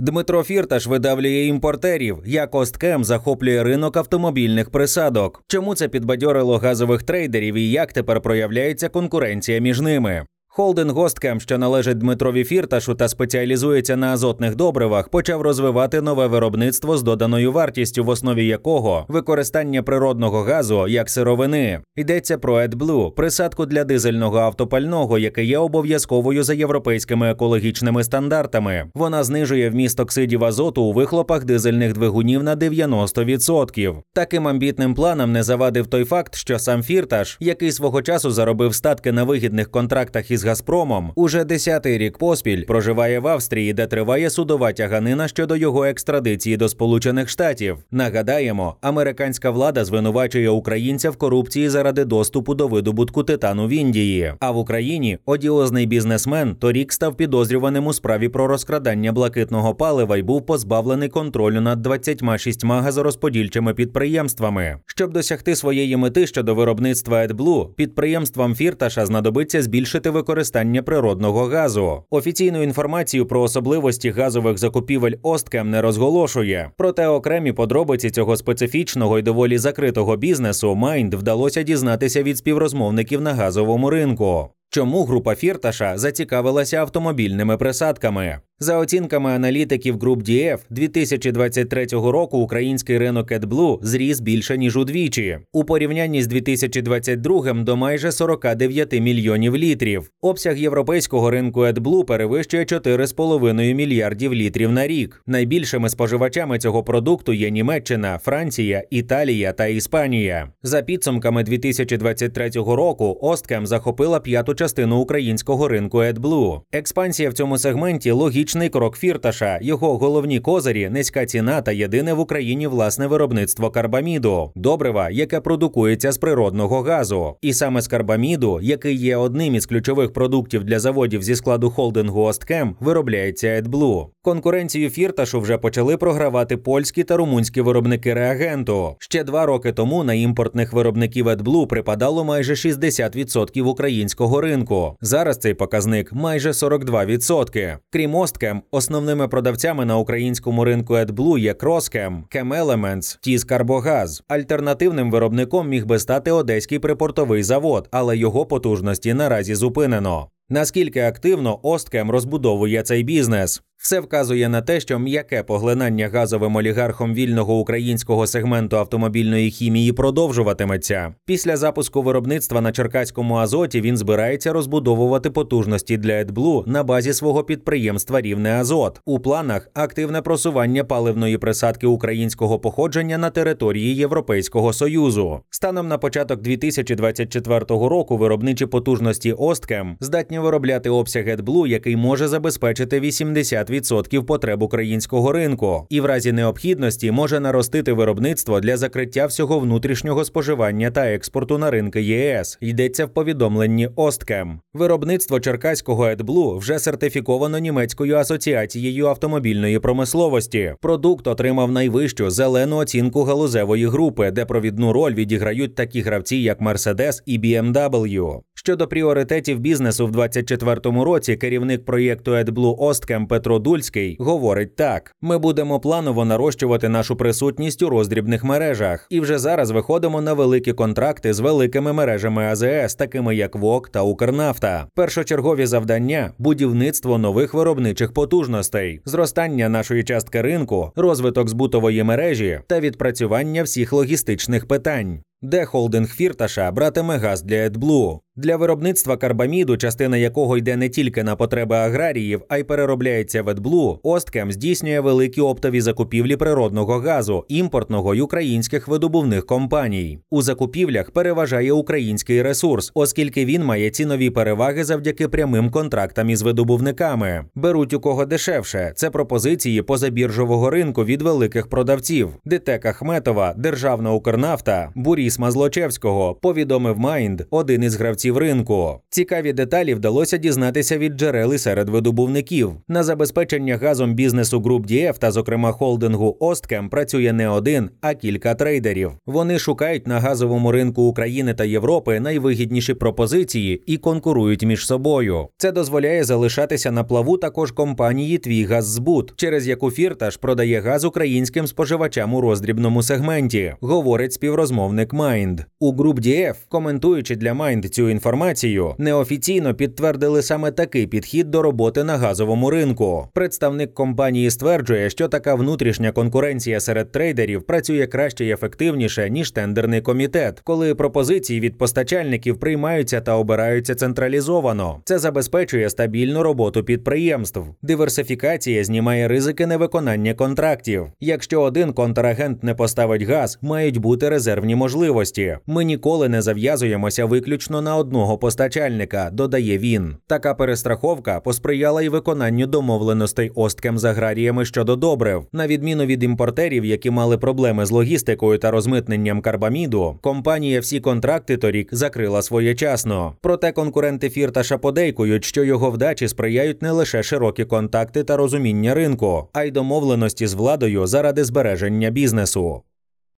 Дмитро Фірташ видавлює імпортерів, як Осткем захоплює ринок автомобільних присадок. Чому це підбадьорило газових трейдерів і як тепер проявляється конкуренція між ними? Холдинг Госткем, що належить Дмитрові Фірташу та спеціалізується на азотних добривах, почав розвивати нове виробництво з доданою вартістю, в основі якого використання природного газу як сировини. Йдеться про AdBlue – присадку для дизельного автопального, яке є обов'язковою за європейськими екологічними стандартами. Вона знижує вміст оксидів азоту у вихлопах дизельних двигунів на 90%. Таким амбітним планам не завадив той факт, що сам Фірташ, який свого часу заробив статки на вигідних контрактах із Газпромом уже десятий рік поспіль проживає в Австрії, де триває судова тяганина щодо його екстрадиції до Сполучених Штатів. Нагадаємо, американська влада звинувачує українця в корупції заради доступу до видобутку титану в Індії. А в Україні одіозний бізнесмен торік став підозрюваним у справі про розкрадання блакитного палива і був позбавлений контролю над 26 газорозподільчими підприємствами. Щоб досягти своєї мети щодо виробництва AdBlue, підприємствам Фірташа знадобиться збільшити використання використання природного газу. Офіційну інформацію про особливості газових закупівель Осткем не розголошує. Проте окремі подробиці цього специфічного і доволі закритого бізнесу Майнд вдалося дізнатися від співрозмовників на газовому ринку. Чому група Фірташа зацікавилася автомобільними присадками? За оцінками аналітиків груп DF, 2023 року український ринок AdBlue зріс більше ніж удвічі, у порівнянні з 2022 до майже 49 мільйонів літрів. Обсяг європейського ринку AdBlue перевищує 4,5 мільярдів літрів на рік. Найбільшими споживачами цього продукту є Німеччина, Франція, Італія та Іспанія. За підсумками 2023 року Осткем захопила п'яту частину українського ринку AdBlue. Експансія в цьому сегменті логічний крок фірташа. Його головні козирі, низька ціна та єдине в Україні власне виробництво карбаміду, добрива, яке продукується з природного газу. І саме з карбаміду, який є одним із ключових продуктів для заводів зі складу холдингу Осткем, виробляється AdBlue. Конкуренцію фірташу вже почали програвати польські та румунські виробники реагенту. Ще два роки тому на імпортних виробників AdBlue припадало майже 60% українського ринку. Зараз цей показник майже 42%. Крім Осткем, основними продавцями на українському ринку AdBlue є Кроскем, Elements, Тіз Карбогаз. Альтернативним виробником міг би стати одеський припортовий завод, але його потужності наразі зупинено. Наскільки активно Осткем розбудовує цей бізнес? Все вказує на те, що м'яке поглинання газовим олігархом вільного українського сегменту автомобільної хімії продовжуватиметься. Після запуску виробництва на Черкаському Азоті він збирається розбудовувати потужності для AdBlue на базі свого підприємства Рівне Азот. У планах активне просування паливної присадки українського походження на території Європейського союзу. Станом на початок 2024 року виробничі потужності Осткем здатні виробляти обсяг AdBlue, який може забезпечити 80 50% потреб українського ринку і в разі необхідності може наростити виробництво для закриття всього внутрішнього споживання та експорту на ринки ЄС. Йдеться в повідомленні Осткем. Виробництво черкаського AdBlue вже сертифіковано німецькою асоціацією автомобільної промисловості. Продукт отримав найвищу зелену оцінку галузевої групи, де провідну роль відіграють такі гравці, як Mercedes і BMW. Щодо пріоритетів бізнесу в 2024 році, керівник проєкту AdBlue Осткем Петро Дульський говорить так: ми будемо планово нарощувати нашу присутність у роздрібних мережах, і вже зараз виходимо на великі контракти з великими мережами АЗС, такими як ВОК та Укрнафта. Першочергові завдання будівництво нових виробничих потужностей, зростання нашої частки ринку, розвиток збутової мережі та відпрацювання всіх логістичних питань. Де холдинг Фірташа братиме газ для AdBlue. Для виробництва карбаміду, частина якого йде не тільки на потреби аграріїв, а й переробляється в AdBlue, Осткем здійснює великі оптові закупівлі природного газу, імпортного й українських видобувних компаній. У закупівлях переважає український ресурс, оскільки він має цінові переваги завдяки прямим контрактам із видобувниками. Беруть у кого дешевше. Це пропозиції позабіржового ринку від великих продавців: ДТЕК Ахметова, Державна Укрнафта, Бурі Борисма Злочевського, повідомив Майнд, один із гравців ринку. Цікаві деталі вдалося дізнатися від джерел серед видобувників. На забезпечення газом бізнесу груп Дієв та, зокрема, холдингу Осткем працює не один, а кілька трейдерів. Вони шукають на газовому ринку України та Європи найвигідніші пропозиції і конкурують між собою. Це дозволяє залишатися на плаву також компанії Твій Газзбут, через яку Фірташ продає газ українським споживачам у роздрібному сегменті, говорить співрозмовник Майнд. У груп DF, коментуючи для Майнд цю інформацію, неофіційно підтвердили саме такий підхід до роботи на газовому ринку. Представник компанії стверджує, що така внутрішня конкуренція серед трейдерів працює краще і ефективніше ніж тендерний комітет, коли пропозиції від постачальників приймаються та обираються централізовано. Це забезпечує стабільну роботу підприємств. Диверсифікація знімає ризики невиконання контрактів. Якщо один контрагент не поставить газ, мають бути резервні можливості. Ми ніколи не зав'язуємося виключно на одного постачальника, додає він. Така перестраховка посприяла й виконанню домовленостей осткем з аграріями щодо добрив. На відміну від імпортерів, які мали проблеми з логістикою та розмитненням карбаміду, компанія всі контракти торік закрила своєчасно. Проте конкуренти Фірташа подейкують, що його вдачі сприяють не лише широкі контакти та розуміння ринку, а й домовленості з владою заради збереження бізнесу.